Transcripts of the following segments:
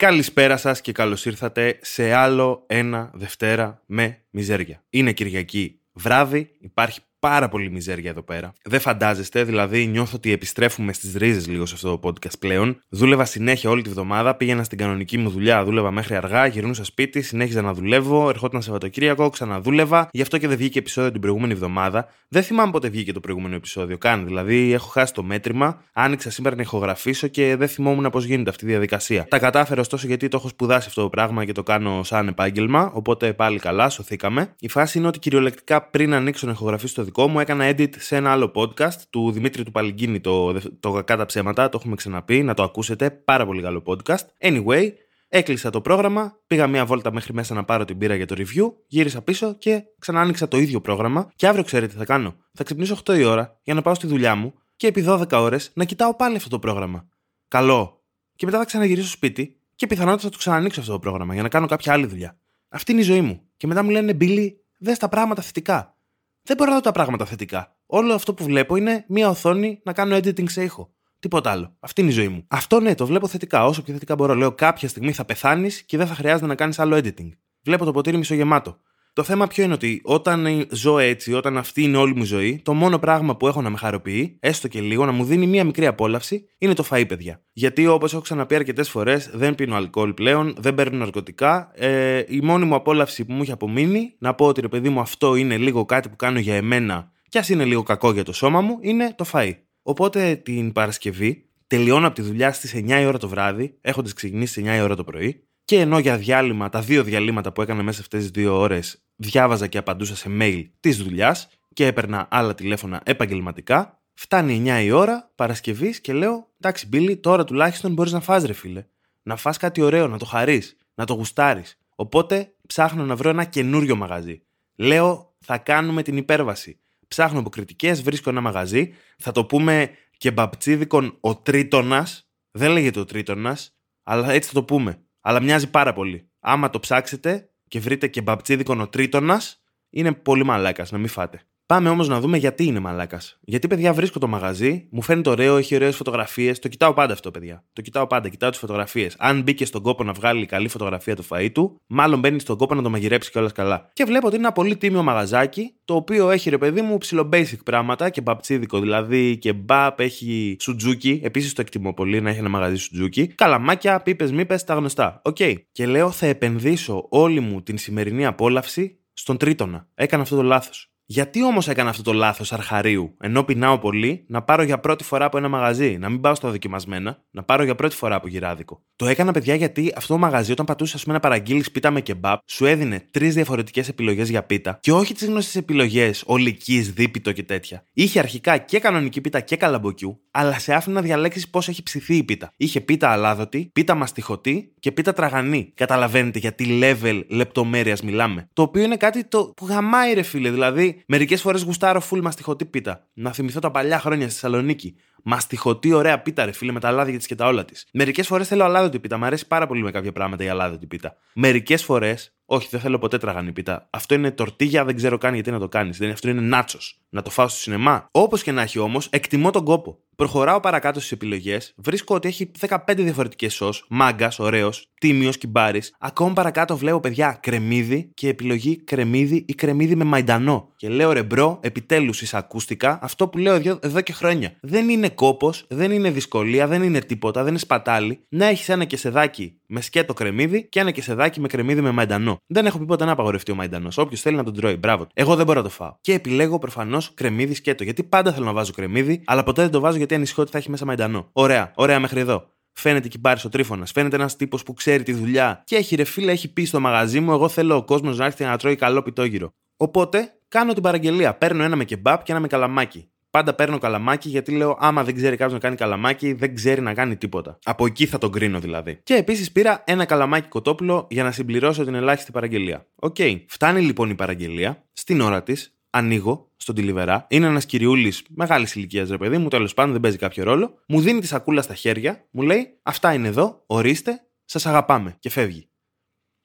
Καλησπέρα σας και καλώς ήρθατε σε άλλο ένα Δευτέρα με μιζέρια. Είναι Κυριακή βράδυ, υπάρχει πάρα πολύ μιζέρια εδώ πέρα. Δεν φαντάζεστε, δηλαδή νιώθω ότι επιστρέφουμε στις ρίζες λίγο σε αυτό το podcast πλέον. Δούλευα συνέχεια όλη τη βδομάδα, πήγαινα στην κανονική μου δουλειά, δούλευα μέχρι αργά, γυρνούσα σπίτι, συνέχιζα να δουλεύω, ερχόταν Σαββατοκύριακο, ξαναδούλευα, γι' αυτό και δεν βγήκε επεισόδιο την προηγούμενη εβδομάδα. Δεν θυμάμαι πότε βγήκε το προηγούμενο επεισόδιο καν, δηλαδή έχω χάσει το μέτρημα, άνοιξα σήμερα να ηχογραφήσω και δεν θυμόμουν πώς γίνεται αυτή η διαδικασία. Τα κατάφερα ωστόσο γιατί το έχω σπουδάσει αυτό το πράγμα και το κάνω σαν επάγγελμα, οπότε πάλι καλά, σωθήκαμε. Η φάση είναι ότι κυριολεκτικά πριν ανοίξω να ηχογραφήσω δικό μου, έκανα edit σε ένα άλλο podcast του Δημήτρη του Παλιγκίνη, το, το Κακά τα ψέματα, το έχουμε ξαναπεί, να το ακούσετε, πάρα πολύ καλό podcast. Anyway, έκλεισα το πρόγραμμα, πήγα μία βόλτα μέχρι μέσα να πάρω την πύρα για το review, γύρισα πίσω και ξανά άνοιξα το ίδιο πρόγραμμα και αύριο ξέρετε τι θα κάνω. Θα ξυπνήσω 8 η ώρα για να πάω στη δουλειά μου και επί 12 ώρες να κοιτάω πάλι αυτό το πρόγραμμα. Καλό. Και μετά θα ξαναγυρίσω στο σπίτι και πιθανότατα θα το ξανανοίξω αυτό το πρόγραμμα για να κάνω κάποια άλλη δουλειά. Αυτή είναι η ζωή μου. Και μετά μου λένε Μπίλι, δες τα πράγματα θετικά δεν μπορώ να δω τα πράγματα θετικά. Όλο αυτό που βλέπω είναι μία οθόνη να κάνω editing σε ήχο. Τίποτα άλλο. Αυτή είναι η ζωή μου. Αυτό ναι, το βλέπω θετικά. Όσο πιο θετικά μπορώ. Λέω κάποια στιγμή θα πεθάνεις και δεν θα χρειάζεται να κάνεις άλλο editing. Βλέπω το ποτήρι μισογεμάτο. Το θέμα ποιο είναι ότι όταν ζω έτσι, όταν αυτή είναι όλη μου ζωή, το μόνο πράγμα που έχω να με χαροποιεί, έστω και λίγο, να μου δίνει μία μικρή απόλαυση, είναι το φαΐ, παιδιά. Γιατί όπως έχω ξαναπεί αρκετές φορές, δεν πίνω αλκοόλ πλέον, δεν παίρνω ναρκωτικά. Ε, η μόνη μου απόλαυση που μου έχει απομείνει, να πω ότι ρε παιδί μου αυτό είναι λίγο κάτι που κάνω για εμένα, κι ας είναι λίγο κακό για το σώμα μου, είναι το φαΐ. Οπότε την Παρασκευή τελειώνω από τη δουλειά στις 9 η ώρα το βράδυ, έχοντας ξεκινήσει 9 η ώρα το πρωί, και ενώ για διάλειμμα, τα δύο διαλύματα που έκανα μέσα αυτές τις δύο ώρες, διάβαζα και απαντούσα σε mail της δουλειάς και έπαιρνα άλλα τηλέφωνα επαγγελματικά, φτάνει 9 η ώρα Παρασκευής και λέω: Εντάξει, Μπίλι, τώρα τουλάχιστον μπορείς να φας ρε φίλε. Να φας κάτι ωραίο, να το χαρείς, να το γουστάρεις. Οπότε ψάχνω να βρω ένα καινούριο μαγαζί. Λέω: Θα κάνουμε την υπέρβαση. Ψάχνω από κριτικές, βρίσκω ένα μαγαζί, θα το πούμε κεμπαπτσίδικο ο Τρίτονας. Δεν λέγεται ο Τρίτονας, αλλά έτσι θα το πούμε αλλά μοιάζει πάρα πολύ. Άμα το ψάξετε και βρείτε κεμπαπτσίδικο ο Τρίτονας, είναι πολύ μαλάκας, να μην φάτε. Πάμε όμως να δούμε γιατί είναι μαλάκας. Γιατί, παιδιά, βρίσκω το μαγαζί, μου φαίνεται ωραίο, έχει ωραίες φωτογραφίες. Το κοιτάω πάντα αυτό, παιδιά. Το κοιτάω πάντα, κοιτάω τις φωτογραφίες. Αν μπήκε στον κόπο να βγάλει καλή φωτογραφία του φαΐ του, μάλλον μπαίνει στον κόπο να το μαγειρέψει κιόλας καλά. Και βλέπω ότι είναι ένα πολύ τίμιο μαγαζάκι, το οποίο έχει ρε παιδί μου ψιλο basic πράγματα κεμπαπτσίδικο. Δηλαδή κεμπάπ, έχει σουτζούκι. Επίσης το εκτιμώ πολύ να έχει ένα μαγαζί σουτζούκι. Καλαμάκια, πίπες, μήπε, τα γνωστά. Ok. Okay. Και λέω θα επενδύσω όλη μου την σημερινή απόλαυση στον τρίτονα. Έκανα αυτό το λάθος. Γιατί όμως έκανα αυτό το λάθος αρχαρίου, ενώ πεινάω πολύ, να πάρω για πρώτη φορά από ένα μαγαζί, να μην πάω στα δοκιμασμένα, να πάρω για πρώτη φορά από γυράδικο. Το έκανα, παιδιά, γιατί αυτό το μαγαζί, όταν πατούσε, ας πούμε, να παραγγείλεις πίτα με κεμπάπ, σου έδινε τρεις διαφορετικές επιλογές για πίτα και όχι τις γνωστές επιλογές, ολικής, δίπιτο και τέτοια. Είχε αρχικά και κανονική πίτα και καλαμποκιού, αλλά σε άφηνε να διαλέξεις πώς έχει ψηθεί η πίτα. Είχε πίτα αλάδοτη, πίτα μαστιχωτή και πίτα τραγανή. Καταλαβαίνετε για τι level λεπτομέρειας μιλάμε. Το οποίο είναι κάτι το που γαμάει, ρε φίλε, δηλαδή Μερικές φορές γουστάρω full μαστιχωτή πίτα. Να θυμηθώ τα παλιά χρόνια στη Θεσσαλονίκη. Μαστιχωτή, ωραία πίτα, ρε φίλε, με τα λάδια της και τα όλα της. Μερικές φορές θέλω αλάδοτη πίτα. Μ' αρέσει πάρα πολύ με κάποια πράγματα η αλάδοτη πίτα. Μερικές φορές, όχι, δεν θέλω ποτέ τραγανή πίτα. Αυτό είναι τορτίγια, δεν ξέρω καν γιατί να το κάνεις. Αυτό είναι νάτσος. Να το φάω στο σινεμά. Όπως και να έχει όμως, εκτιμώ τον κόπο. Προχωράω παρακάτω στις επιλογές, βρίσκω ότι έχει 15 διαφορετικές σος, μάγκας, ωραίος, τίμιος κιμπάρη. Ακόμα παρακάτω βλέπω παιδιά κρεμμύδι και επιλογή κρεμμύδι ή κρεμμύδι με μαϊντανό. Και λέω ρε bro, επιτέλους εισακούστηκα αυτό που λέω εδώ και χρόνια. Δεν είναι κόπος, δεν είναι δυσκολία, δεν είναι τίποτα, δεν είναι σπατάλη να έχεις ένα κεσεδάκι με σκέτο κρεμμύδι και ένα κεσεδάκι με κρεμμύδι με μαϊντανό. Δεν έχω πει ποτέ να απαγορευτεί ο μαϊντανός. Όποιος θέλει να τον τρώει, μπράβο. Εγώ δεν μπορώ να το φάω. Και επιλέγω προφανώς κρεμμύδι σκέτο. Γιατί πάντα θέλω να βάζω κρεμμύδι, αλλά ποτέ δεν το βάζω γιατί ανησυχώ ότι θα έχει μέσα μαϊντανό. Ωραία, ωραία μέχρι εδώ. Φαίνεται εκεί πάρει ο τρίφωνα. Φαίνεται ένας τύπος που ξέρει τη δουλειά. Και έχει ρε φίλε, έχει πει στο μαγαζί μου: Εγώ θέλω ο κόσμος να έρθει να τρώει καλό πιτόγυρο. Οπότε κάνω την παραγγελία. Παίρνω ένα με κεμπάπ και ένα με καλαμάκι. Πάντα παίρνω καλαμάκι γιατί λέω: Άμα δεν ξέρει κάποιος να κάνει καλαμάκι, δεν ξέρει να κάνει τίποτα. Από εκεί θα τον κρίνω δηλαδή. Και επίσης πήρα ένα καλαμάκι κοτόπουλο για να συμπληρώσω την ελάχιστη παραγγελία. OK. Okay. Φτάνει λοιπόν η παραγγελία στην ώρα της, ανοίγω στον ντελιβερά. Είναι ένας κυριούλης μεγάλης ηλικίας, ρε παιδί μου, τέλος πάντων δεν παίζει κάποιο ρόλο. Μου δίνει τη σακούλα στα χέρια, μου λέει: Αυτά είναι εδώ, ορίστε, σας αγαπάμε και φεύγει.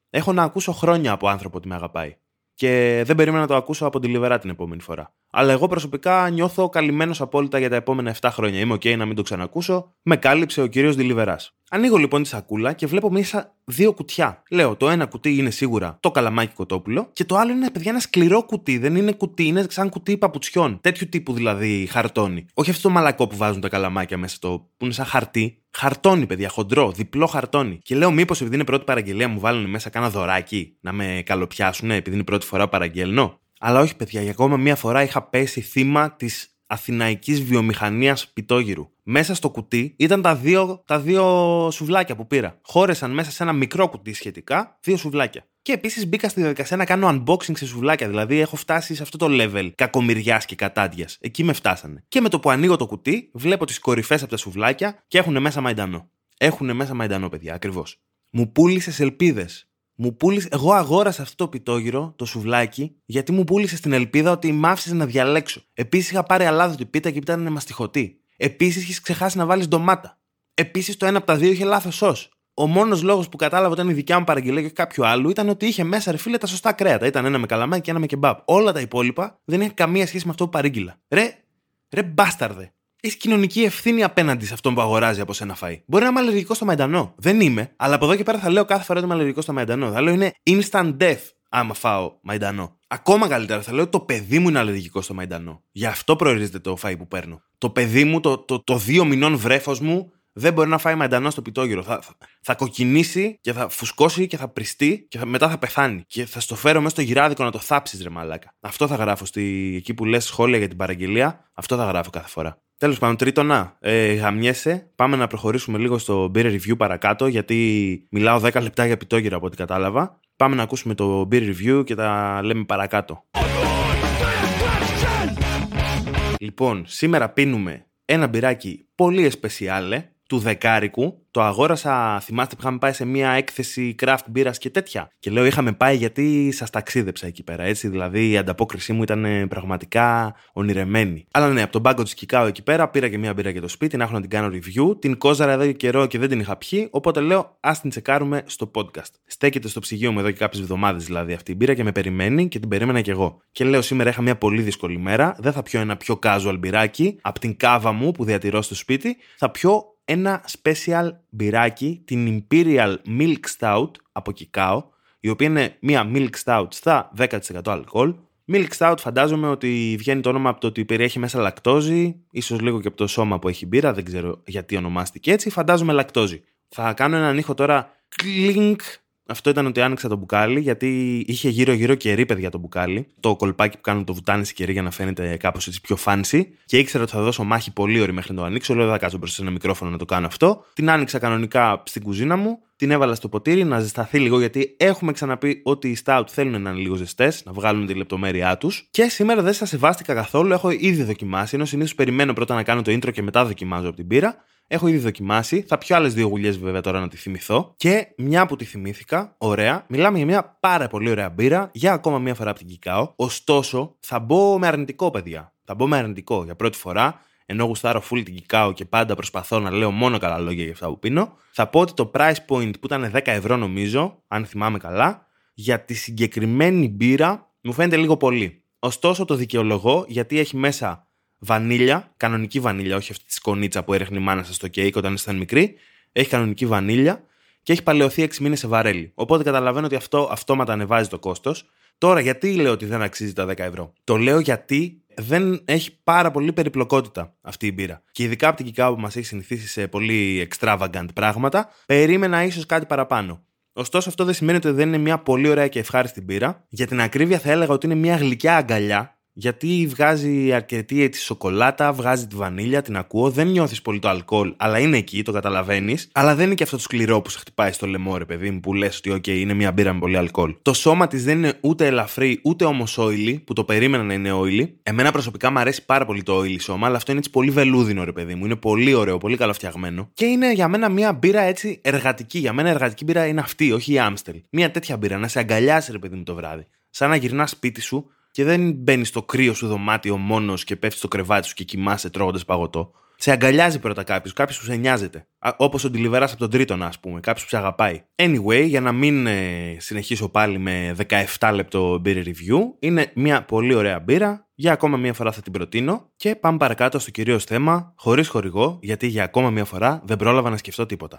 Έχω να ακούσω χρόνια από άνθρωπο ότι με αγαπάει. Και δεν περίμενα να το ακούσω από τη λιβερά την επόμενη φορά. Αλλά εγώ προσωπικά νιώθω καλυμμένος απόλυτα για τα επόμενα 7 χρόνια. Είμαι OK να μην το ξανακούσω. Με κάλυψε ο κύριος Δηλιβερά. Ανοίγω λοιπόν τη σακούλα και βλέπω μέσα δύο κουτιά. Λέω, το ένα κουτί είναι σίγουρα το καλαμάκι κοτόπουλο και το άλλο είναι, παιδιά, ένα σκληρό κουτί. Δεν είναι κουτί, είναι σαν κουτί παπουτσιών. Τέτοιου τύπου δηλαδή χαρτόνι. Όχι αυτό το μαλακό που βάζουν τα καλαμάκια μέσα, το που είναι σαν χαρτί. Χαρτόνι, παιδιά, χοντρό, διπλό χαρτόνι. Και λέω, μήπως επειδή είναι πρώτη παραγγελία μου βάλουν μέσα κάνα δωράκι να με καλοπιάσουν, επειδή είναι πρώτη φορά παραγγέλνω. Αλλά όχι, παιδιά, για ακόμα μία φορά είχα πέσει θύμα της αθηναϊκής βιομηχανίας πιτόγυρου. Μέσα στο κουτί ήταν τα δύο, τα δύο σουβλάκια που πήρα. Χώρεσαν μέσα σε ένα μικρό κουτί σχετικά δύο σουβλάκια. Και επίσης μπήκα στη διαδικασία να κάνω unboxing σε σουβλάκια. Δηλαδή έχω φτάσει σε αυτό το level κακομοιριάς και κατάντιας. Εκεί με φτάσανε. Και με το που ανοίγω το κουτί, βλέπω τις κορυφές από τα σουβλάκια και έχουν μέσα μαϊντανό. Έχουν μέσα μαϊντανό, παιδιά, ακριβώς. Μου πούλησε ελπίδες. Μου πούλησε, εγώ αγόρασα αυτό το πιτόγυρο, το σουβλάκι, γιατί μου πούλησε στην ελπίδα ότι μ' άφησες να διαλέξω. Επίσης είχα πάρει αλάδοτη πίτα και ήταν μαστιχωτή. Επίσης είχες ξεχάσει να βάλεις ντομάτα. Επίσης το ένα από τα δύο είχε λάθος σος. Ο μόνος λόγος που κατάλαβα ότι ήταν η δικιά μου παραγγελία και κάποιο άλλο ήταν ότι είχε μέσα ρε φίλε τα σωστά κρέατα. Ήταν ένα με καλαμάκι και ένα με κεμπάπ. Όλα τα υπόλοιπα δεν έχει καμία σχέση με αυτό που παρήγγειλα. Ρε, ρε μπάσταρδε έχει κοινωνική ευθύνη απέναντι σε αυτόν που αγοράζει από σένα φαΐ. Μπορεί να είμαι αλλεργικό στο μαϊντανό. Δεν είμαι, αλλά από εδώ και πέρα θα λέω κάθε φορά ότι είμαι αλλεργικό στο μαϊντανό. Θα λέω είναι instant death άμα φάω μαϊντανό. Ακόμα καλύτερα θα λέω ότι το παιδί μου είναι αλλεργικό στο μαϊντανό. Γι' αυτό προορίζεται το φαΐ που παίρνω. Το παιδί μου, το, το, το δύο μηνών βρέφος μου, δεν μπορεί να φάει μαϊντανό στο πιτόγυρο. Θα, θα, θα, κοκκινήσει και θα φουσκώσει και θα πριστεί και θα, μετά θα πεθάνει. Και θα στο φέρω μέσα στο γυράδικο να το θάψεις, ρε μαλάκα. Αυτό θα γράφω στη, εκεί που λες σχόλια για την παραγγελία. Αυτό θα γράφω κάθε φορά. Τέλος πάντων, τρίτονα, ε, γαμιέσαι. Πάμε να προχωρήσουμε λίγο στο beer review παρακάτω, γιατί μιλάω 10 λεπτά για πιτόγυρα από ό,τι κατάλαβα. Πάμε να ακούσουμε το beer review και τα λέμε παρακάτω. Λοιπόν, σήμερα πίνουμε ένα μπυράκι πολύ εσπεσιάλε του δεκάρικου το αγόρασα, θυμάστε που είχαμε πάει σε μια έκθεση craft μπύρα και τέτοια. Και λέω είχαμε πάει γιατί σας ταξίδεψα εκεί πέρα. Έτσι, δηλαδή η ανταπόκρισή μου ήταν ε, πραγματικά ονειρεμένη. Αλλά ναι, από τον πάγκο της Κικάου εκεί πέρα πήρα και μια μπύρα για το σπίτι, να έχω να την κάνω review. Την κόζαρα εδώ και καιρό και δεν την είχα πιει, οπότε λέω ας την τσεκάρουμε στο podcast. Στέκεται στο ψυγείο μου εδώ και κάποιες εβδομάδες δηλαδή αυτή η μπύρα και με περιμένει και την περίμενα κι εγώ. Και λέω σήμερα είχα μια πολύ δύσκολη μέρα, δεν θα πιω ένα πιο casual μπυράκι από την κάβα μου που διατηρώ στο σπίτι, θα πιω ένα special μπυράκι, την Imperial Milk Stout από Kikao, η οποία είναι μια Milk Stout στα 10% αλκοόλ. Milk Stout φαντάζομαι ότι βγαίνει το όνομα από το ότι περιέχει μέσα λακτόζη, ίσως λίγο και από το σώμα που έχει μπύρα, δεν ξέρω γιατί ονομάστηκε έτσι, φαντάζομαι λακτόζη. Θα κάνω έναν ήχο τώρα κλινκ αυτό ήταν ότι άνοιξα το μπουκάλι, γιατί είχε γύρω-γύρω κερί, παιδιά, το μπουκάλι. Το κολπάκι που κάνουν το βουτάνι κερί για να φαίνεται κάπως έτσι πιο fancy. Και ήξερα ότι θα δώσω μάχη πολύ ωρί μέχρι να το ανοίξω. Λέω, δεν θα κάτσω μπροστά σε ένα μικρόφωνο να το κάνω αυτό. Την άνοιξα κανονικά στην κουζίνα μου. Την έβαλα στο ποτήρι να ζεσταθεί λίγο, γιατί έχουμε ξαναπεί ότι οι stout θέλουν να είναι λίγο ζεστές, να βγάλουν τη λεπτομέρειά τους. Και σήμερα δεν σας σεβάστηκα καθόλου, έχω ήδη δοκιμάσει. Ενώ συνήθως περιμένω πρώτα να κάνω το intro και μετά δοκιμάζω από την πύρα. Έχω ήδη δοκιμάσει. Θα πιω άλλες δύο γουλιές βέβαια τώρα να τη θυμηθώ. Και μια που τη θυμήθηκα, ωραία, μιλάμε για μια πάρα πολύ ωραία μπύρα για ακόμα μια φορά από την Κικάο. Ωστόσο, θα μπω με αρνητικό, παιδιά. Θα μπω με αρνητικό για πρώτη φορά. Ενώ γουστάρω full την Κικάο και πάντα προσπαθώ να λέω μόνο καλά λόγια για αυτά που πίνω. Θα πω ότι το price point που ήταν 10 ευρώ νομίζω, αν θυμάμαι καλά, για τη συγκεκριμένη μπύρα μου φαίνεται λίγο πολύ. Ωστόσο το δικαιολογώ γιατί έχει μέσα βανίλια, κανονική βανίλια, όχι αυτή τη σκονίτσα που έριχνε η μάνα σας στο κέικ όταν ήσταν μικρή. Έχει κανονική βανίλια και έχει παλαιωθεί 6 μήνες σε βαρέλι. Οπότε καταλαβαίνω ότι αυτό αυτόματα ανεβάζει το κόστος. Τώρα, γιατί λέω ότι δεν αξίζει τα 10 ευρώ; Το λέω γιατί δεν έχει πάρα πολύ περιπλοκότητα αυτή η μπύρα. Και ειδικά από την Κικάου που μας έχει συνηθίσει σε πολύ extravagant πράγματα, περίμενα ίσως κάτι παραπάνω. Ωστόσο, αυτό δεν σημαίνει ότι δεν είναι μια πολύ ωραία και ευχάριστη μπύρα. Για την ακρίβεια, θα έλεγα ότι είναι μια γλυκιά αγκαλιά γιατί βγάζει αρκετή έτσι σοκολάτα, βγάζει τη βανίλια, την ακούω. Δεν νιώθεις πολύ το αλκοόλ, αλλά είναι εκεί, το καταλαβαίνεις. Αλλά δεν είναι και αυτό το σκληρό που σε χτυπάει στο λαιμό, ρε παιδί μου, που λες ότι, OK, είναι μια μπύρα με πολύ αλκοόλ. Το σώμα της δεν είναι ούτε ελαφρύ, ούτε όμως oily, που το περίμενα να είναι oily. Εμένα προσωπικά μου αρέσει πάρα πολύ το oily σώμα, αλλά αυτό είναι έτσι πολύ βελούδινο, ρε παιδί μου. Είναι πολύ ωραίο, πολύ καλοφτιαγμένο. Και είναι για μένα μια μπύρα έτσι εργατική. Για μένα εργατική μπύρα είναι αυτή, όχι η Άμστελ. Μια τέτοια μπύρα, να σε αγκαλιάσει, ρε παιδί μου το βράδυ. Σαν να γυρνάς σπίτι σου και δεν μπαίνεις στο κρύο σου δωμάτιο μόνος και πέφτεις στο κρεβάτι σου και κοιμάσαι τρώγοντας παγωτό. Σε αγκαλιάζει πρώτα κάποιος, κάποιος που σε νοιάζεται. Όπως ο Ντιλιβεράς από τον τρίτον, ας πούμε, κάποιος που σε αγαπάει. Anyway, για να μην ε, συνεχίσω πάλι με 17 λεπτό beer review, είναι μια πολύ ωραία μπύρα. Για ακόμα μια φορά θα την προτείνω και πάμε παρακάτω στο κυρίως θέμα, χωρίς χορηγό, γιατί για ακόμα μια φορά δεν πρόλαβα να σκεφτώ τίποτα.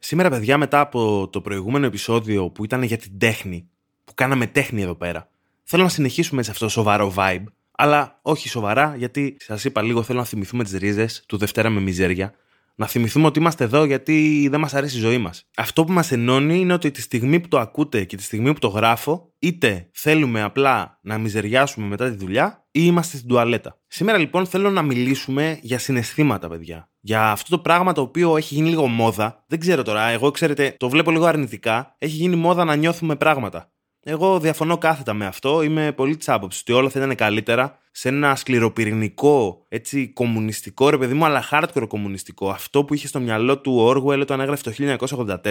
Σήμερα, παιδιά, μετά από το προηγούμενο επεισόδιο που ήταν για την τέχνη, που κάναμε τέχνη εδώ πέρα, θέλω να συνεχίσουμε σε αυτό το σοβαρό vibe, αλλά όχι σοβαρά, γιατί σας είπα λίγο θέλω να θυμηθούμε τις ρίζες του Δευτέρα με Μιζέρια. Να θυμηθούμε ότι είμαστε εδώ γιατί δεν μας αρέσει η ζωή μας. Αυτό που μας ενώνει είναι ότι τη στιγμή που το ακούτε και τη στιγμή που το γράφω, είτε θέλουμε απλά να μιζεριάσουμε μετά τη δουλειά ή είμαστε στην τουαλέτα. Σήμερα λοιπόν θέλω να μιλήσουμε για συναισθήματα, παιδιά. Για αυτό το πράγμα το οποίο έχει γίνει λίγο μόδα. Δεν ξέρω τώρα, εγώ ξέρετε, το βλέπω λίγο αρνητικά. Έχει γίνει μόδα να νιώθουμε πράγματα. Εγώ διαφωνώ κάθετα με αυτό. Είμαι πολύ της άποψης ότι όλα θα ήταν καλύτερα σε ένα σκληροπυρηνικό, έτσι, κομμουνιστικό, ρε παιδί μου, αλλά hardcore κομμουνιστικό. Αυτό που είχε στο μυαλό του Orwell όταν έγραφε το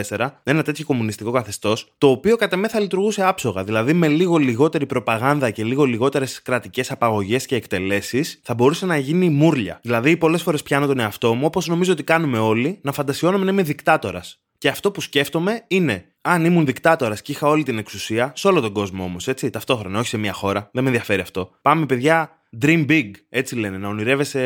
1984, ένα τέτοιο κομμουνιστικό καθεστώς, το οποίο κατά με θα λειτουργούσε άψογα. Δηλαδή με λίγο λιγότερη προπαγάνδα και λίγο λιγότερες κρατικές απαγωγές και εκτελέσεις, θα μπορούσε να γίνει μούρλια. Δηλαδή, πολλές φορές πιάνω τον εαυτό μου, όπως νομίζω ότι κάνουμε όλοι, να φαντασιώνομαι να είμαι δικτάτορας. Και αυτό που σκέφτομαι είναι, αν ήμουν δικτάτορας και είχα όλη την εξουσία, σε όλο τον κόσμο όμως, έτσι, ταυτόχρονα, όχι σε μια χώρα, δεν με ενδιαφέρει αυτό. Πάμε, παιδιά, dream big, έτσι λένε, να ονειρεύεσαι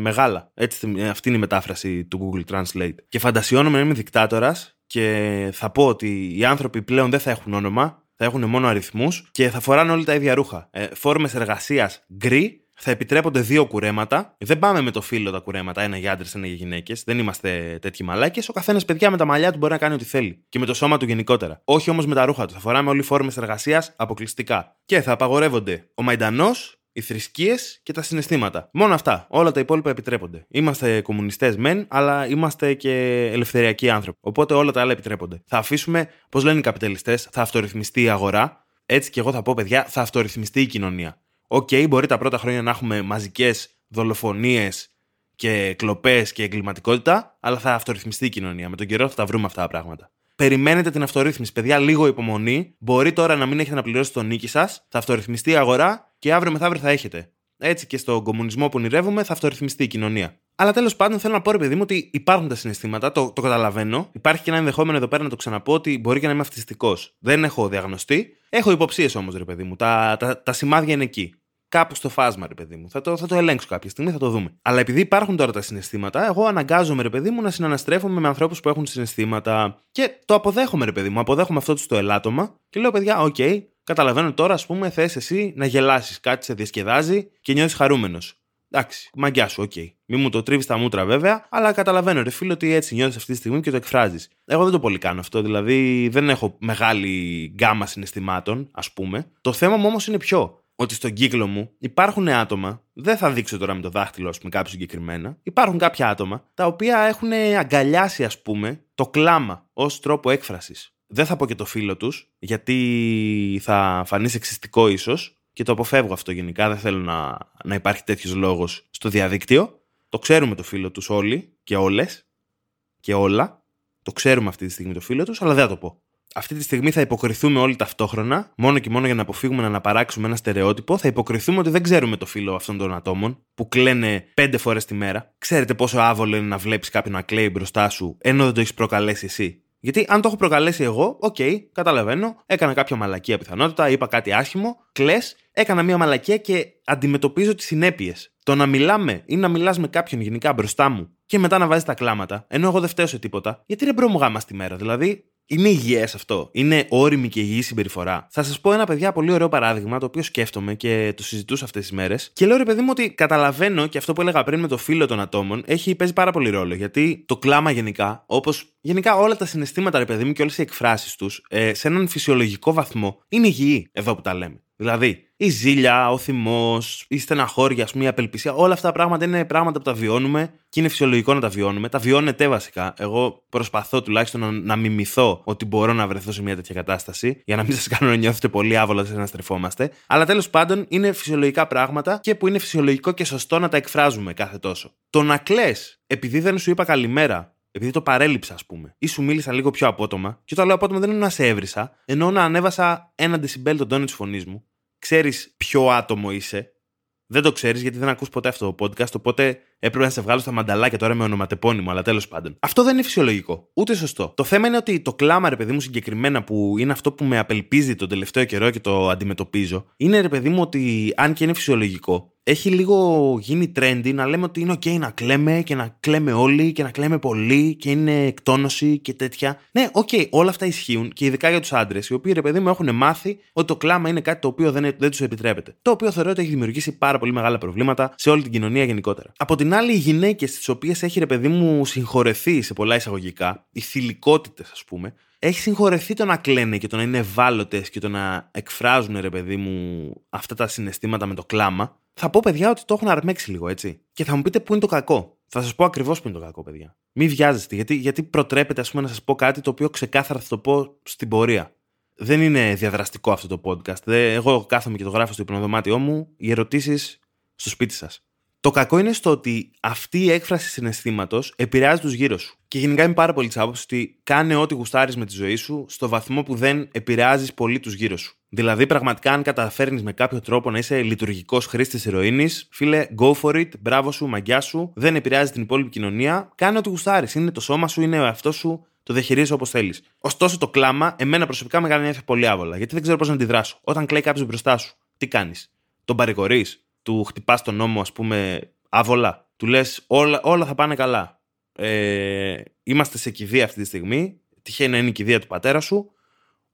μεγάλα. Έτσι, αυτή είναι η μετάφραση του Google Translate. Και φαντασιώνομαι να είμαι δικτάτορας και θα πω ότι οι άνθρωποι πλέον δεν θα έχουν όνομα, θα έχουν μόνο αριθμούς και θα φοράνε όλοι τα ίδια ρούχα. Ε, Φόρμες εργασίας γκρι θα επιτρέπονται δύο κουρέματα. Δεν πάμε με το φίλο τα κουρέματα, ένα για άντρες, ένα για γυναίκες. Δεν είμαστε τέτοιοι μαλάκες. Ο καθένας παιδιά με τα μαλλιά του μπορεί να κάνει ό,τι θέλει. Και με το σώμα του γενικότερα. Όχι όμως με τα ρούχα του. Θα φοράμε όλοι φόρμες εργασίας αποκλειστικά. Και θα απαγορεύονται ο μαϊντανός, οι θρησκείες και τα συναισθήματα. Μόνο αυτά. Όλα τα υπόλοιπα επιτρέπονται. Είμαστε κομμουνιστές μεν, αλλά είμαστε και ελευθεριακοί άνθρωποι. Οπότε όλα τα άλλα επιτρέπονται. Θα αφήσουμε, πώς λένε οι καπιταλιστές, θα αυτορυθμιστεί η αγορά. Έτσι και εγώ θα πω, παιδιά, θα αυτορυθμιστεί η κοινωνία. OK, okay, μπορεί τα πρώτα χρόνια να έχουμε μαζικές δολοφονίες και κλοπές και εγκληματικότητα, αλλά θα αυτορυθμιστεί η κοινωνία. Με τον καιρό θα τα βρούμε αυτά τα πράγματα. Περιμένετε την αυτορύθμιση. Παιδιά, λίγο υπομονή. Μπορεί τώρα να μην έχετε να πληρώσετε το νοίκι σας, θα αυτορυθμιστεί η αγορά και αύριο μεθαύριο θα έχετε. Έτσι και στον κομμουνισμό που ονειρεύομαι θα αυτορυθμιστεί η κοινωνία. Αλλά τέλος πάντων θέλω να πω, ρε παιδί μου, ότι υπάρχουν τα συναισθήματα, το, το καταλαβαίνω. Υπάρχει και ένα ενδεχόμενο εδώ πέρα να το ξαναπώ ότι μπορεί και να είμαι αυτιστικός. Δεν έχω διαγνωστεί. Έχω υποψίες όμως, ρε παιδί μου. Τα, τα, τα σημάδια είναι εκεί κάπου στο φάσμα, ρε παιδί μου. Θα το, θα το ελέγξω κάποια στιγμή, θα το δούμε. Αλλά επειδή υπάρχουν τώρα τα συναισθήματα, εγώ αναγκάζομαι, ρε παιδί μου, να συναναστρέφομαι με ανθρώπους που έχουν συναισθήματα. Και το αποδέχομαι, ρε παιδί μου. Αποδέχομαι αυτό τους το ελάττωμα και λέω, παιδιά, OK, okay, καταλαβαίνω τώρα, ας πούμε, θες εσύ να γελάσεις. Κάτι σε διασκεδάζει και νιώθεις χαρούμενος. Εντάξει, μαγκιά σου, OK. Okay. Μη μου το τρίβεις στα μούτρα βέβαια, αλλά καταλαβαίνω, ρε φίλε, ότι έτσι νιώθεις αυτή τη στιγμή και το εκφράζεις. Εγώ δεν το πολύ κάνω αυτό, δηλαδή δεν έχω μεγάλη γκάμα συναισθημάτων, ας πούμε. Το θέμα μου όμως είναι ποιο ότι στον κύκλο μου υπάρχουν άτομα, δεν θα δείξω τώρα με το δάχτυλο, ας πούμε, κάποια συγκεκριμένα, υπάρχουν κάποια άτομα τα οποία έχουν αγκαλιάσει, ας πούμε, το κλάμα ως τρόπο έκφρασης. Δεν θα πω και το φύλο τους, γιατί θα φανεί σεξιστικό ίσως και το αποφεύγω αυτό γενικά. Δεν θέλω να, να υπάρχει τέτοιος λόγος στο διαδίκτυο. Το ξέρουμε το φύλο τους όλοι και όλες και όλα. Το ξέρουμε αυτή τη στιγμή το φύλο τους, αλλά δεν θα το πω αυτή τη στιγμή θα υποκριθούμε όλοι ταυτόχρονα, μόνο και μόνο για να αποφύγουμε να αναπαράξουμε ένα στερεότυπο, θα υποκριθούμε ότι δεν ξέρουμε το φύλο αυτών των ατόμων που κλαίνε πέντε φορές τη μέρα. Ξέρετε πόσο άβολο είναι να βλέπεις κάποιον να κλαίει μπροστά σου, ενώ δεν το έχεις προκαλέσει εσύ. Γιατί αν το έχω προκαλέσει εγώ, OK, okay, καταλαβαίνω, έκανα κάποια μαλακία πιθανότατα, είπα κάτι άσχημο, κλαις, έκανα μια μαλακία και αντιμετωπίζω τις συνέπειες. Το να μιλάμε ή να μιλάς με κάποιον γενικά μπροστά μου και μετά να βάζεις τα κλάματα, ενώ εγώ δεν φταίω σε τίποτα, γιατί δεν μου γάμας στη μέρα. Δηλαδή, είναι υγιές αυτό. Είναι όρημη και υγιή συμπεριφορά. Θα σας πω ένα παιδιά πολύ ωραίο παράδειγμα το οποίο σκέφτομαι και το συζητούσα αυτές τις μέρες. Και λέω ρε παιδί μου ότι καταλαβαίνω και αυτό που έλεγα πριν με το φίλο των ατόμων έχει παίζει πάρα πολύ ρόλο. Γιατί το κλάμα γενικά, όπως γενικά όλα τα συναισθήματα ρε παιδί μου και όλες οι εκφράσεις τους, ε, σε έναν φυσιολογικό βαθμό είναι υγιή εδώ που τα λέμε. Δηλαδή, η ζήλια, ο θυμός, η στεναχώρια, η απελπισία, όλα αυτά τα πράγματα είναι πράγματα που τα βιώνουμε και είναι φυσιολογικό να τα βιώνουμε. Τα βιώνετε βασικά. Εγώ προσπαθώ τουλάχιστον να, να μιμηθώ ότι μπορώ να βρεθώ σε μια τέτοια κατάσταση, για να μην σας κάνω να νιώθετε πολύ άβολα σε να στρεφόμαστε. Αλλά τέλος πάντων είναι φυσιολογικά πράγματα και που είναι φυσιολογικό και σωστό να τα εκφράζουμε κάθε τόσο. Το να κλε επειδή δεν σου είπα καλημέρα επειδή το παρέλειψα, ας πούμε, ή σου μίλησα λίγο πιο απότομα, και όταν λέω απότομα δεν είναι να σε έβρισα, ενώ να ανέβασα ένα δεσιμπέλ τον τόνο της φωνής μου, ξέρεις ποιο άτομο είσαι, Δεν το ξέρεις γιατί δεν ακούς ποτέ αυτό το podcast, οπότε έπρεπε να σε βγάλω στα μανταλάκια τώρα με ονοματεπώνυμο, αλλά τέλος πάντων. Αυτό δεν είναι φυσιολογικό. Ούτε σωστό. Το θέμα είναι ότι το κλάμα, ρε παιδί μου, συγκεκριμένα που είναι αυτό που με απελπίζει τον τελευταίο καιρό και το αντιμετωπίζω, είναι ρε παιδί μου ότι αν και είναι φυσιολογικό, έχει λίγο γίνει trendy να λέμε ότι είναι ok να κλαίμε και να κλαίμε όλοι και να κλαίμε πολύ και είναι εκτόνωση και τέτοια. Ναι, ok, όλα αυτά ισχύουν και ειδικά για τους άντρες, οι οποίοι ρε παιδί μου έχουν μάθει ότι το κλάμα είναι κάτι το οποίο δεν, δεν τους επιτρέπεται. Το οποίο θεωρώ ότι έχει δημιουργήσει πάρα πολύ μεγάλα προβλήματα σε όλη την κοινωνία γενικότερα. Από την άλλη, οι γυναίκες, τις οποίες έχει ρε παιδί μου συγχωρεθεί σε πολλά εισαγωγικά, οι θηλυκότητες ας πούμε, έχει συγχωρεθεί το να κλαίνε και το να είναι ευάλωτες και το να εκφράζουν, ρε παιδί μου, αυτά τα συναισθήματα με το κλάμα, θα πω παιδιά ότι το έχουν αρμέξει λίγο, έτσι. Και θα μου πείτε πού είναι το κακό. Θα σας πω ακριβώς πού είναι το κακό, παιδιά. Μην βιάζεστε, γιατί, γιατί προτρέπετε, ας πούμε, να σας πω κάτι το οποίο ξεκάθαρα θα το πω στην πορεία. Δεν είναι διαδραστικό αυτό το podcast. εγώ κάθομαι και το γράφω στο υπνοδωμάτιό μου. Οι ερωτήσεις στο σπίτι σας. Το κακό είναι στο ότι αυτή η έκφραση συναισθήματος επηρεάζει τους γύρω σου. Και γενικά είμαι πάρα πολύ της άποψης ότι κάνε ό,τι γουστάρεις με τη ζωή σου στο βαθμό που δεν επηρεάζεις πολύ τους γύρω σου. Δηλαδή, πραγματικά, αν καταφέρνεις με κάποιο τρόπο να είσαι λειτουργικός χρήστης ηρωίνης, φίλε, go for it, μπράβο σου, μαγκιά σου, δεν επηρεάζει την υπόλοιπη κοινωνία, κάνε ό,τι γουστάρεις. Είναι το σώμα σου, είναι ο εαυτός σου, το διαχειρίζεις όπως θέλεις. Ωστόσο, το κλάμα, εμένα προσωπικά με κάνει πολύ άβολα, γιατί δεν ξέρω πώς να αντιδράσω. Όταν κλαίει κάποιος μπροστά σου, τι κάνεις; Τον παρηγορείς, του χτυπάς τον νόμο, ας πούμε, άβολα. Του λες όλα, όλα θα πάνε καλά. Ε, είμαστε σε κηδεία αυτή τη στιγμή. Τυχαίνει να είναι η κηδεία του πατέρα σου.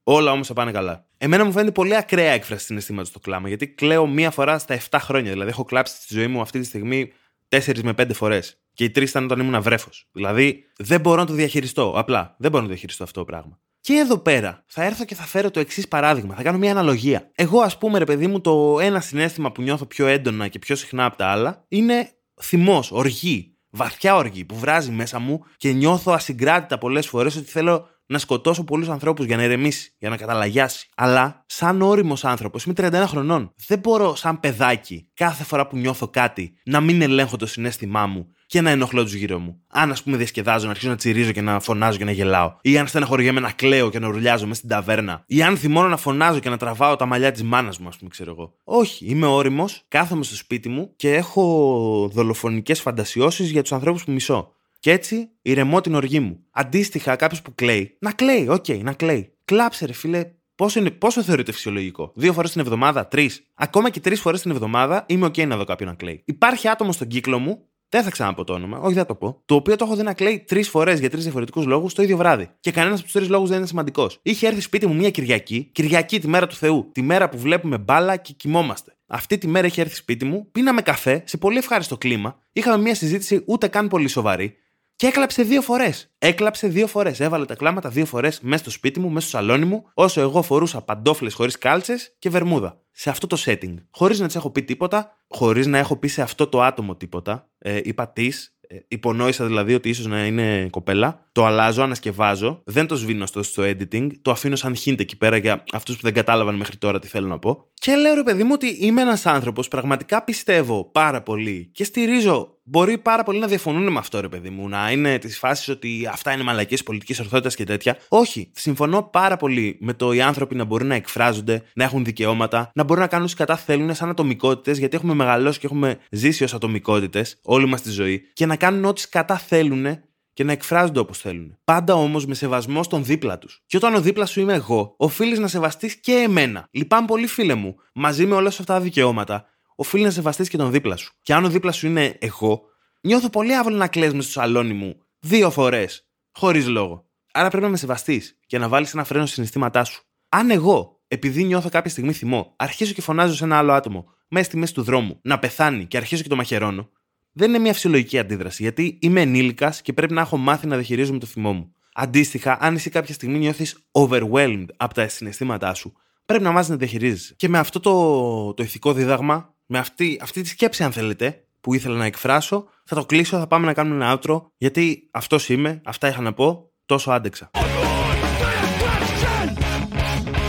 Όλα όμως θα πάνε καλά. Εμένα μου φαίνεται πολύ ακραία έκφραση συναισθήματο το κλάμα, γιατί κλαίω μία φορά στα 7 χρόνια. Δηλαδή, έχω κλάψει στη ζωή μου αυτή τη στιγμή 4 με 5 φορές. Και οι τρεις ήταν όταν ήμουν βρέφος. Δηλαδή, δεν μπορώ να το διαχειριστώ. Απλά δεν μπορώ να το διαχειριστώ αυτό το πράγμα. Και εδώ πέρα θα έρθω και θα φέρω το εξής παράδειγμα. Θα κάνω μια αναλογία. Εγώ, ας πούμε, ρε παιδί μου, το ένα συνέστημα που νιώθω πιο έντονα και πιο συχνά από τα άλλα είναι θυμός, οργή. Βαθιά οργή που βράζει μέσα μου και νιώθω ασυγκράτητα πολλές φορές ότι θέλω να σκοτώσω πολλούς ανθρώπους για να ηρεμήσει, για να καταλαγιάσει. Αλλά, σαν όριμος άνθρωπος, είμαι 31 χρονών. Δεν μπορώ, σαν παιδάκι, κάθε φορά που νιώθω κάτι, να μην ελέγχω το συνέστημά μου και να ενοχλώ τους γύρω μου. Αν, ας πούμε, διασκεδάζω, να αρχίσω να τσιρίζω και να φωνάζω και να γελάω. Ή αν στεναχωριέμαι να κλαίω και να ουρλιάζω μέσα στην ταβέρνα. Ή αν θυμώνω να φωνάζω και να τραβάω τα μαλλιά της μάνας μου, ας πούμε, ξέρω εγώ. Όχι, είμαι όριμος, κάθομαι στο σπίτι μου και έχω δολοφονικές φαντασιώσεις για τους ανθρώπους που μισώ. Και έτσι ηρεμώ την οργή μου. Αντίστοιχα, κάποιος που κλαίει, να κλαίει, OK, okay, να κλαίει. Κλάψε, ρε φίλε, Πόσο, είναι, πόσο θεωρείται φυσιολογικό; Δύο φορές την εβδομάδα, τρεις; Ακόμα και τρεις φορές την εβδομάδα είμαι OK να δω κάποιον να κλαίει. Υπάρχει άτομο στον κύκλο μου δεν θα ξαναπώ το όνομα, όχι δεν το πω. Το οποίο το έχω δει να κλαίει τρεις φορές για τρεις διαφορετικούς λόγους το ίδιο βράδυ. Και κανένας από τους τρεις λόγους δεν είναι σημαντικός. Είχε έρθει σπίτι μου μια Κυριακή, Κυριακή τη μέρα του Θεού, τη μέρα που βλέπουμε μπάλα και κοιμόμαστε. Αυτή τη μέρα είχε έρθει σπίτι μου, πίναμε καφέ σε πολύ ευχάριστο κλίμα, είχαμε μια συζήτηση ούτε καν πολύ σοβαρή και έκλαψε δύο φορές. Έκλαψε δύο φορές. Έβαλε τα κλάματα δύο φορές μέσα στο σπίτι μου, μέσα στο σαλόνι μου, όσο εγώ φορούσα παντόφλες χωρίς κάλτσες και βερμούδα. Σε αυτό το setting. Χωρίς να της έχω πει τίποτα, χωρίς να έχω πει σε αυτό το άτομο τίποτα. Ε, είπα της, ε, υπονόησα δηλαδή ότι ίσως να είναι κοπέλα. Το αλλάζω, ανασκευάζω. Δεν το σβήνω στο, στο editing. Το αφήνω σαν hint εκεί πέρα για αυτούς που δεν κατάλαβαν μέχρι τώρα τι θέλω να πω. Και λέω ρε παιδί μου ότι είμαι ένας άνθρωπος, πραγματικά πιστεύω πάρα πολύ και στηρίζω. Μπορεί πάρα πολύ να διαφωνούν με αυτό, ρε παιδί μου, να είναι της φάσης ότι αυτά είναι μαλακίες πολιτικής ορθότητας και τέτοια. Όχι. Συμφωνώ πάρα πολύ με το οι άνθρωποι να μπορούν να εκφράζονται, να έχουν δικαιώματα, να μπορούν να κάνουν ό,τι κατά θέλουν σαν ατομικότητες, γιατί έχουμε μεγαλώσει και έχουμε ζήσει ως ατομικότητες όλη μας τη ζωή, και να κάνουν ό,τι κατά θέλουν και να εκφράζονται όπως θέλουν. Πάντα όμως με σεβασμό στον δίπλα τους. Και όταν ο δίπλας σου είμαι εγώ, οφείλεις να σεβαστείς και εμένα. Λυπάμαι πολύ, φίλε μου. Μαζί με όλα αυτά τα δικαιώματα, οφείλει να σεβαστείς και τον δίπλα σου. Και αν ο δίπλας σου είναι εγώ, νιώθω πολύ άβολο να κλέσμε στο σαλόνι μου δύο φορές, χωρίς λόγο. Άρα πρέπει να με σεβαστείς και να βάλεις ένα φρένο στι συναισθήματά σου. Αν εγώ, επειδή νιώθω κάποια στιγμή θυμό, αρχίζω και φωνάζω σε ένα άλλο άτομο μέσα στη μέση του δρόμου να πεθάνει και αρχίζω και το μαχαιρώνω, δεν είναι μια φυσιολογική αντίδραση, γιατί είμαι ενήλικας και πρέπει να έχω μάθει να διαχειρίζομαι το θυμό μου. Αντίστοιχα, αν εσύ κάποια στιγμή νιώθεις overwhelmed από τα συναισθήματά σου, πρέπει να μάθεις να διαχειρίζεσαι. Και με αυτό το, το ηθικό δίδαγμα, με αυτή, αυτή τη σκέψη, αν θέλετε, που ήθελα να εκφράσω, θα το κλείσω, θα πάμε να κάνουμε ένα outro, γιατί αυτός είμαι, αυτά είχα να πω, τόσο άντεξα.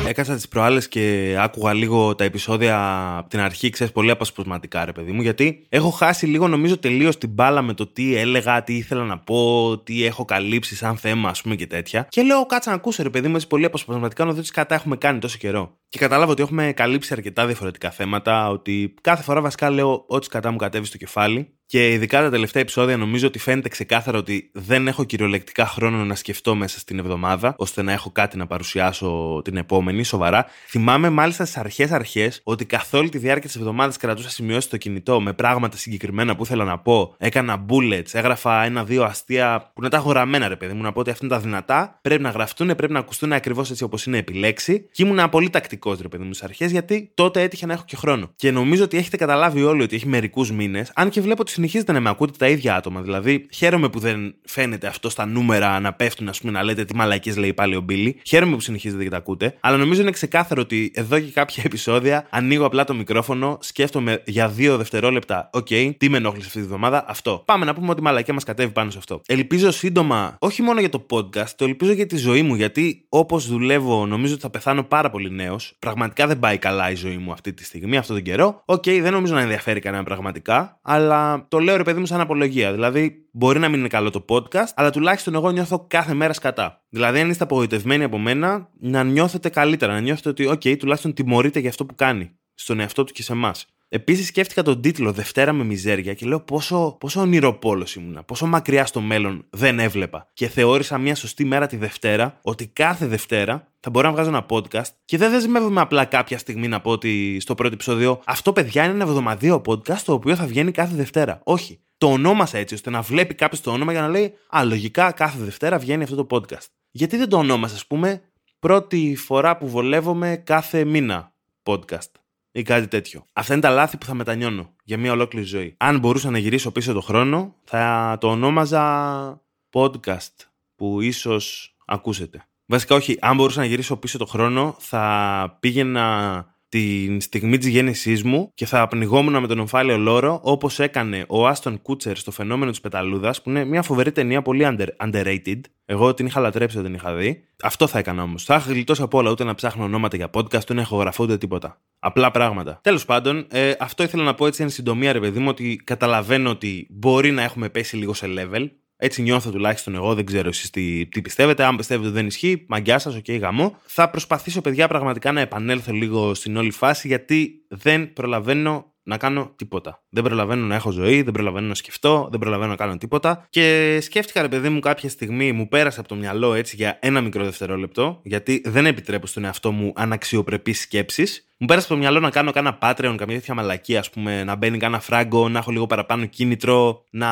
Έκανα τις προάλλες και άκουγα λίγο τα επεισόδια από την αρχή, ξέρεις, πολύ απασπασματικά, ρε παιδί μου, γιατί έχω χάσει λίγο, νομίζω, τελείως την μπάλα με το τι έλεγα, τι ήθελα να πω, τι έχω καλύψει σαν θέμα, ας πούμε και τέτοια. Και λέω, κάτσα να ακούσω, ρε παιδί μου, έτσι πολύ απασπασματικά να δω τι κατά έχουμε κάνει τόσο καιρό. Και κατάλαβα ότι έχουμε καλύψει αρκετά διαφορετικά θέματα, ότι κάθε φορά βασικά λέω ό,τι κατά μου κατέβει στο κεφάλι και ειδικά τα τελευταία επεισόδια νομίζω ότι φαίνεται ξεκάθαρα ότι δεν έχω κυριολεκτικά χρόνο να σκεφτώ μέσα στην εβδομάδα, ώστε να έχω κάτι να παρουσιάσω την επόμενη, σοβαρά. Θυμάμαι μάλιστα στις αρχέ-αρχέ ότι καθ' όλη τη διάρκεια της εβδομάδας κρατούσα σημειώσει στο κινητό με πράγματα συγκεκριμένα που ήθελα να πω. Έκανα bullets, έγραφα ένα-δύο αστεία που να τα έχω γραμμένα, ρε παιδί μου, να πω ότι αυτά είναι τα δυνατά, πρέπει να γραφτούν, πρέπει να ακουστούν ακριβώς έτσι όπως είναι επί λέξει. Και ήμουν πολύ τακτικός, ρε παιδί μου, στις αρχές, γιατί τότε έτυχε να έχω και χρόνο. Και νομίζω ότι έχετε καταλάβει όλοι ότι έχει μερικούς μήνες, αν και βλέπω ότι συνεχίζετε να με ακούτε τα ίδια άτομα. Δηλαδή, χαίρομαι που δεν φαίνεται αυτό στα νούμερα να πέφτουν, ας πούμε, να λέτε τι μαλακίες λέει πάλι ο Μπίλι. Χαίρομαι που συνεχίζετε και τα ακούτε. Αλλά νομίζω είναι ξεκάθαρο ότι εδώ και κάποια επεισόδια ανοίγω απλά το μικρόφωνο, σκέφτομαι για δύο δευτερόλεπτα, OK, okay, τι με ενόχλησε αυτή τη βδομάδα, αυτό. Πάμε να πούμε ό,τι μαλακία μας κατέβει πάνω σε αυτό. Ελπίζω σύντομα, όχι μόνο για το podcast, το ελπίζω για τη ζωή μου, γιατί όπως δουλεύω, νομίζω ότι θα πεθάνω πάρα πολύ νέος. Πραγματικά δεν πάει καλά η ζωή μου αυτή τη στιγμή, αυτόν τον καιρό. OK, okay, δεν νομίζω να ενδιαφέρει κανένα πραγματικά, αλλά το λέω ρε παιδί μου σαν απολογία. Δηλαδή, μπορεί να μην είναι καλό το podcast, αλλά τουλάχιστον εγώ νιώθω κάθε μέρα σκατά. Δηλαδή, αν είστε απογοητευμένοι από μένα, να νιώθετε καλύτερα, να νιώθετε ότι, OK, τουλάχιστον τιμωρείτε για αυτό που κάνει. Στον εαυτό του και σε εμάς. Επίσης, σκέφτηκα τον τίτλο Δευτέρα με μιζέρια και λέω πόσο, πόσο ονειροπόλος ήμουνα, πόσο μακριά στο μέλλον δεν έβλεπα. Και θεώρησα μια σωστή μέρα τη Δευτέρα ότι κάθε Δευτέρα θα μπορώ να βγάζω ένα podcast και δεν δεσμεύομαι απλά κάποια στιγμή να πω ότι στο πρώτο επεισόδιο αυτό, παιδιά, είναι ένα εβδομαδίο podcast το οποίο θα βγαίνει κάθε Δευτέρα. Όχι. Το ονόμασα έτσι ώστε να βλέπει κάποιος το όνομα για να λέει Α, λογικά κάθε Δευτέρα βγαίνει αυτό το podcast. Γιατί δεν το ονόμασα, ας πούμε, πρώτη φορά που βολεύομαι κάθε μήνα podcast ή κάτι τέτοιο. Αυτά είναι τα λάθη που θα μετανιώνω για μια ολόκληρη ζωή. Αν μπορούσα να γυρίσω πίσω το χρόνο, θα το ονόμαζα podcast που ίσως ακούσετε. Βασικά όχι, αν μπορούσα να γυρίσω πίσω το χρόνο, θα πήγαινα την στιγμή της γέννησής μου και θα πνιγόμουν με τον ομφάλιο λόρο όπως έκανε ο Άστον Κούτσερ στο φαινόμενο της Πεταλούδας, που είναι μια φοβερή ταινία πολύ under, underrated. Εγώ την είχα λατρέψει όταν την είχα δει. Αυτό θα έκανα όμως. Θα είχα γλιτώσει από όλα ούτε να ψάχνω ονόματα για podcast, ούτε να έχω γραφεί ούτε τίποτα. Απλά πράγματα. Τέλος πάντων, ε, αυτό ήθελα να πω έτσι εν συντομία, ρε παιδί μου, ότι καταλαβαίνω ότι μπορεί να έχουμε πέσει λίγο σε level. Έτσι νιώθω τουλάχιστον εγώ, δεν ξέρω εσείς τι, τι, πιστεύετε. Αν πιστεύετε ότι δεν ισχύει, μαγκιά σας, OK, okay, γαμώ. Θα προσπαθήσω, παιδιά, πραγματικά να επανέλθω λίγο στην όλη φάση, γιατί δεν προλαβαίνω να κάνω τίποτα. Δεν προλαβαίνω να έχω ζωή, δεν προλαβαίνω να σκεφτώ, δεν προλαβαίνω να κάνω τίποτα. Και σκέφτηκα, ρε παιδί μου, κάποια στιγμή μου πέρασε από το μυαλό έτσι για ένα μικρό δευτερόλεπτο, γιατί δεν επιτρέπω στον εαυτό μου αναξιοπρεπείς σκέψεις. Μου πέρασε από το μυαλό να κάνω κάνα Patreon, καμία τέτοια μαλακία, ας πούμε, να μπαίνει κάνα φράγκο, να έχω λίγο παραπάνω κίνητρο, να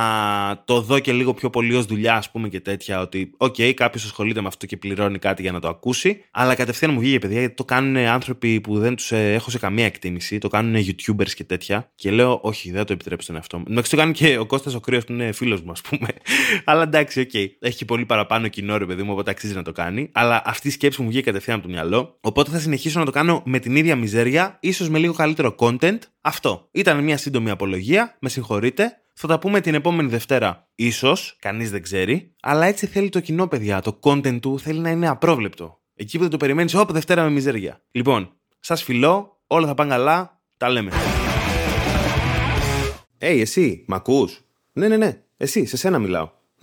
το δω και λίγο πιο πολύ ως δουλειά, ας πούμε, και τέτοια. Ότι, OK, okay, κάποιος ασχολείται με αυτό και πληρώνει κάτι για να το ακούσει. Αλλά κατευθείαν μου βγήκε, παιδιά, γιατί το κάνουν άνθρωποι που δεν τους ε, έχω σε καμία εκτίμηση. Το κάνουν YouTubers και τέτοια. Και λέω, Όχι, δεν το επιτρέψω στον εαυτό μου. Εντάξει, το κάνει και ο Κώστας ο Κρύος που είναι φίλος μου, ας πούμε. Αλλά εντάξει, OK. Okay. Έχει πολύ παραπάνω κοινό, ρε παιδί μου, οπότε αξίζει να το κάνει. Αλλά αυτή η σκέψη μου βγήκε κατευθείαν από το μυαλό. Οπότε θα συνεχίσω να το κάνω με την ίδια μιζέρια, ίσως με λίγο καλύτερο content. Αυτό. Ήταν μια σύντομη απολογία. Με συγχωρείτε. Θα τα πούμε την επόμενη Δευτέρα. Ίσως, κανείς δεν ξέρει. Αλλά έτσι θέλει το κοινό, παιδιά. Το content του θέλει να είναι απρόβλεπτο. Εκεί που δεν το περιμένεις, όπ, Δευτέρα με μιζέρια. Λοιπόν, σας φιλώ, όλα θα πάνε καλά. Τα λέμε. Hey, εσύ, μ' ακούς; Ναι, ναι, ναι. Εσύ, σε σένα μιλάω.